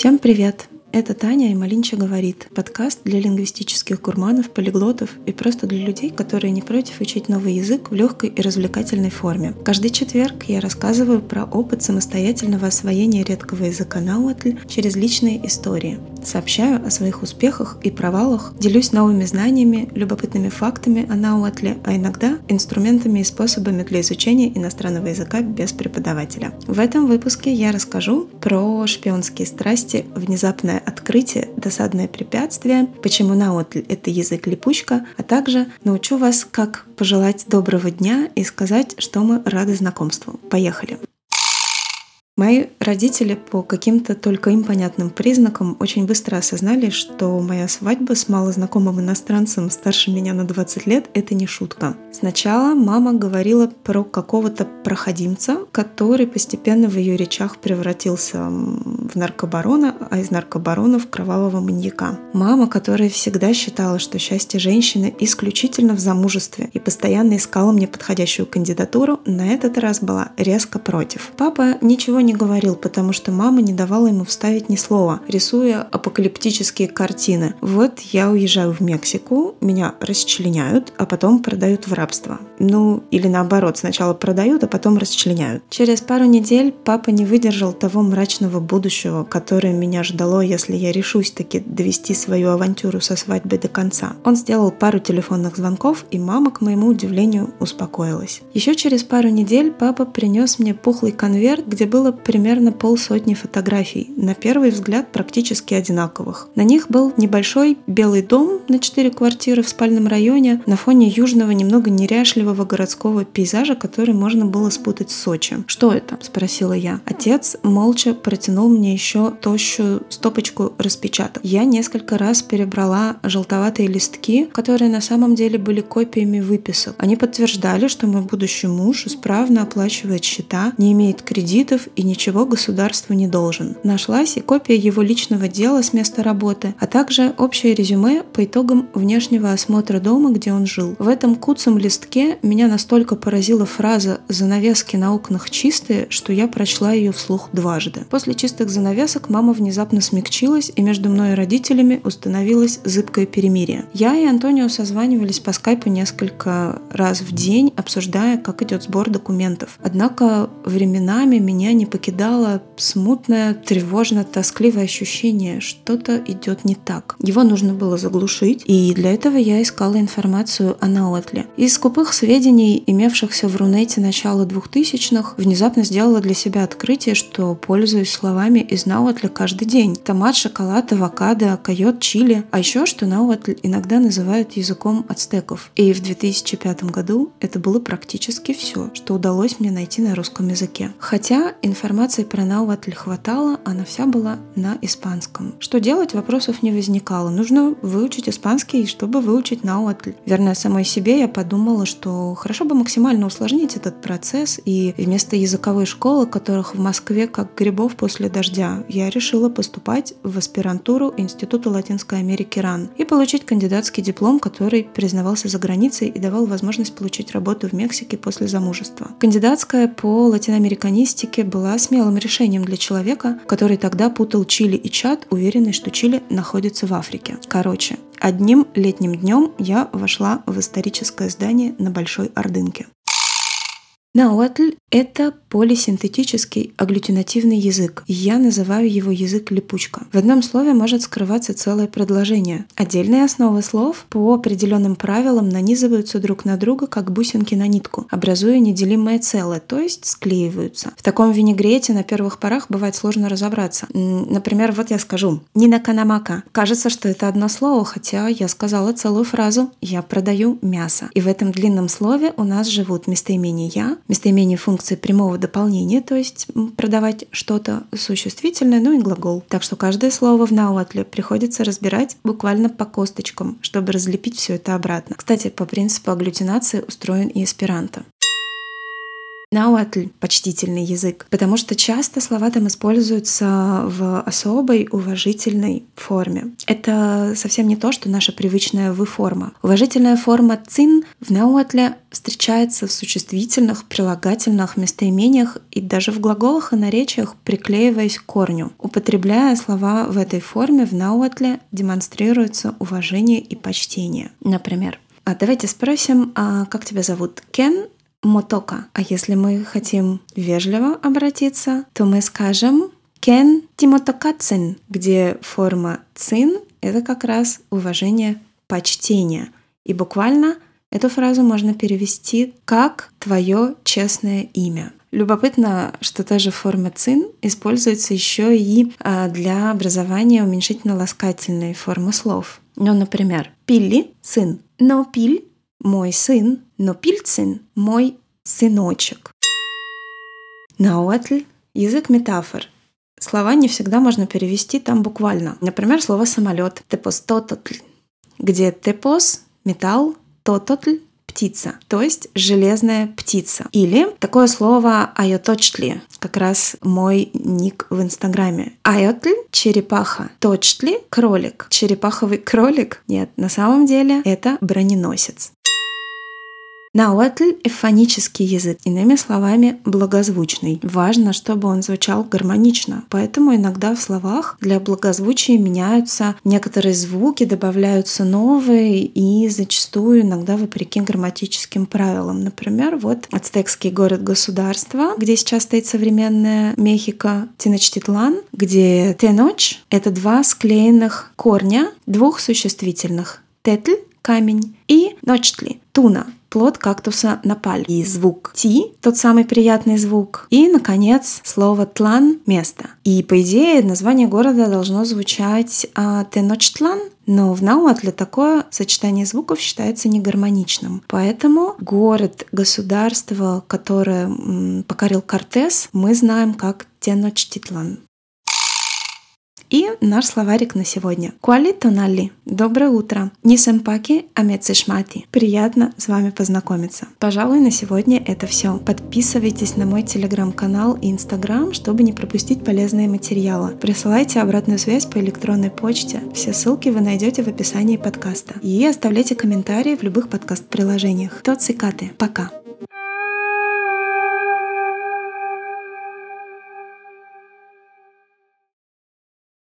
Всем привет! Это Таня и Малинча говорит. Подкаст для лингвистических гурманов, полиглотов и просто для людей, которые не против учить новый язык в легкой и развлекательной форме. Каждый четверг я рассказываю про опыт самостоятельного освоения редкого языка науатль через личные истории. Сообщаю о своих успехах и провалах, делюсь новыми знаниями, любопытными фактами о науатле, а иногда инструментами и способами для изучения иностранного языка без преподавателя. В этом выпуске я расскажу про шпионские страсти, внезапное открытие, досадное препятствие, почему наотль — это язык-липучка, а также научу вас, как пожелать доброго дня и сказать, что мы рады знакомству. Поехали! Мои родители по каким-то только им понятным признакам очень быстро осознали, что моя свадьба с малознакомым иностранцем старше меня на 20 лет — это не шутка. Сначала мама говорила про какого-то проходимца, который постепенно в ее речах превратился в наркобарона, а из наркобарона в кровавого маньяка. Мама, которая всегда считала, что счастье женщины исключительно в замужестве и постоянно искала мне подходящую кандидатуру, на этот раз была резко против. Папа ничего не не говорил, потому что мама не давала ему вставить ни слова, рисуя апокалиптические картины. Вот я уезжаю в Мексику, меня расчленяют, а потом продают в рабство. Ну, или наоборот, сначала продают, а потом расчленяют. Через пару недель папа не выдержал того мрачного будущего, которое меня ждало, если я решусь таки довести свою авантюру со свадьбой до конца. Он сделал пару телефонных звонков, и мама, к моему удивлению, успокоилась. Еще через пару недель папа принес мне пухлый конверт, где было примерно полсотни фотографий, на первый взгляд практически одинаковых. На них был небольшой белый дом на четыре квартиры в спальном районе на фоне южного немного неряшливого городского пейзажа, который можно было спутать с Сочи. «Что это?» – спросила я. Отец молча протянул мне еще тощую стопочку распечаток. Я несколько раз перебрала желтоватые листки, которые на самом деле были копиями выписок. Они подтверждали, что мой будущий муж исправно оплачивает счета, не имеет кредитов и ничего государству не должен. Нашлась и копия его личного дела с места работы, а также общее резюме по итогам внешнего осмотра дома, где он жил. В этом куцом листке меня настолько поразила фраза «занавески на окнах чистые», что я прочла ее вслух дважды. После чистых занавесок мама внезапно смягчилась, и между мной и родителями установилось зыбкое перемирие. Я и Антонио созванивались по скайпу несколько раз в день, обсуждая, как идет сбор документов. Однако временами меня не покидало смутное, тревожно-тоскливое ощущение, что-то идет не так. Его нужно было заглушить, и для этого я искала информацию о Наотле. Из скупых сведений, имевшихся в Рунете начала 2000-х, внезапно сделала для себя открытие, что пользуюсь словами из Наотля каждый день. Томат, шоколад, авокадо, койот, чили. А еще, что Наотль иногда называют языком ацтеков. И в 2005 году это было практически все, что удалось мне найти на русском языке. Хотя Информации про Науатль хватало, она вся была на испанском. Что делать, вопросов не возникало. Нужно выучить испанский, чтобы выучить Науатль. Верно, самой себе я подумала, что хорошо бы максимально усложнить этот процесс, и вместо языковой школы, которых в Москве как грибов после дождя, я решила поступать в аспирантуру Института Латинской Америки РАН и получить кандидатский диплом, который признавался за границей и давал возможность получить работу в Мексике после замужества. Кандидатская по латиноамериканистике была смелым решением для человека, который тогда путал Чили и Чад, уверенный, что Чили находится в Африке. Короче, одним летним днем я вошла в историческое здание на Большой Ордынке. Науатль – это полисинтетический агглютинативный язык. Я называю его язык липучка. В одном слове может скрываться целое предложение. Отдельные основы слов по определенным правилам нанизываются друг на друга, как бусинки на нитку, образуя неделимое целое, то есть склеиваются. В таком винегрете на первых порах бывает сложно разобраться. Например, вот я скажу «Нина Канамака». Кажется, что это одно слово, хотя я сказала целую фразу «Я продаю мясо». И в этом длинном слове у нас живут местоимение «я», местоимение функции прямого дополнения, то есть продавать что-то существительное, ну и глагол. Так что каждое слово в науатле приходится разбирать буквально по косточкам, чтобы разлепить все это обратно. Кстати, по принципу агглютинации устроен и эсперанто. Науатль — почтительный язык, потому что часто слова там используются в особой уважительной форме. Это совсем не то, что наша привычная «вы» форма. Уважительная форма «цин» в Науатле встречается в существительных, прилагательных, местоимениях и даже в глаголах и наречиях, приклеиваясь к корню. Употребляя слова в этой форме, в Науатле демонстрируется уважение и почтение. Например, а давайте спросим, а как тебя зовут? Кен мотока. А если мы хотим вежливо обратиться, то мы скажем кен тимотока цин, где форма цин — это как раз уважение, почтение. И буквально эту фразу можно перевести как «твое честное имя». Любопытно, что та же форма цин используется еще и а, для образования уменьшительно-ласкательной формы слов. Ну, например, «пилли» — сын, но «пиль» мой сын, но пильцин — мой сыночек. Науатль — язык метафор. Слова не всегда можно перевести там буквально. Например, слово «самолет» — тепостототль, где тепос — металл, тототль — птица, то есть железная птица. Или такое слово айоточтли, как раз мой ник в Инстаграме. Айотль — черепаха, точтли — кролик. Черепаховый кролик? Нет, на самом деле это броненосец. Науатль — эвфонический язык, иными словами, благозвучный. Важно, чтобы он звучал гармонично, поэтому иногда в словах для благозвучия меняются некоторые звуки, добавляются новые и зачастую иногда вопреки грамматическим правилам. Например, вот ацтекский город-государство, где сейчас стоит современная Мехико, Теночтитлан, где Теноч — это два склеенных корня двух существительных. Тетль — камень и ночтли — туна плод кактуса напаль. И звук ти, тот самый приятный звук. И, наконец, слово тлан — место. И, по идее, название города должно звучать а, Теночтлан, но в Науатле такое сочетание звуков считается негармоничным. Поэтому город, государство, которое покорил Кортес, мы знаем как Теночтитлан. И наш словарик на сегодня. Куали тонали. Доброе утро. Не сэмпаки, а мецешмати. Приятно с вами познакомиться. Пожалуй, на сегодня это все. Подписывайтесь на мой телеграм-канал и инстаграм, чтобы не пропустить полезные материалы. Присылайте обратную связь по электронной почте. Все ссылки вы найдете в описании подкаста. И оставляйте комментарии в любых подкаст-приложениях. То цикаты. Пока.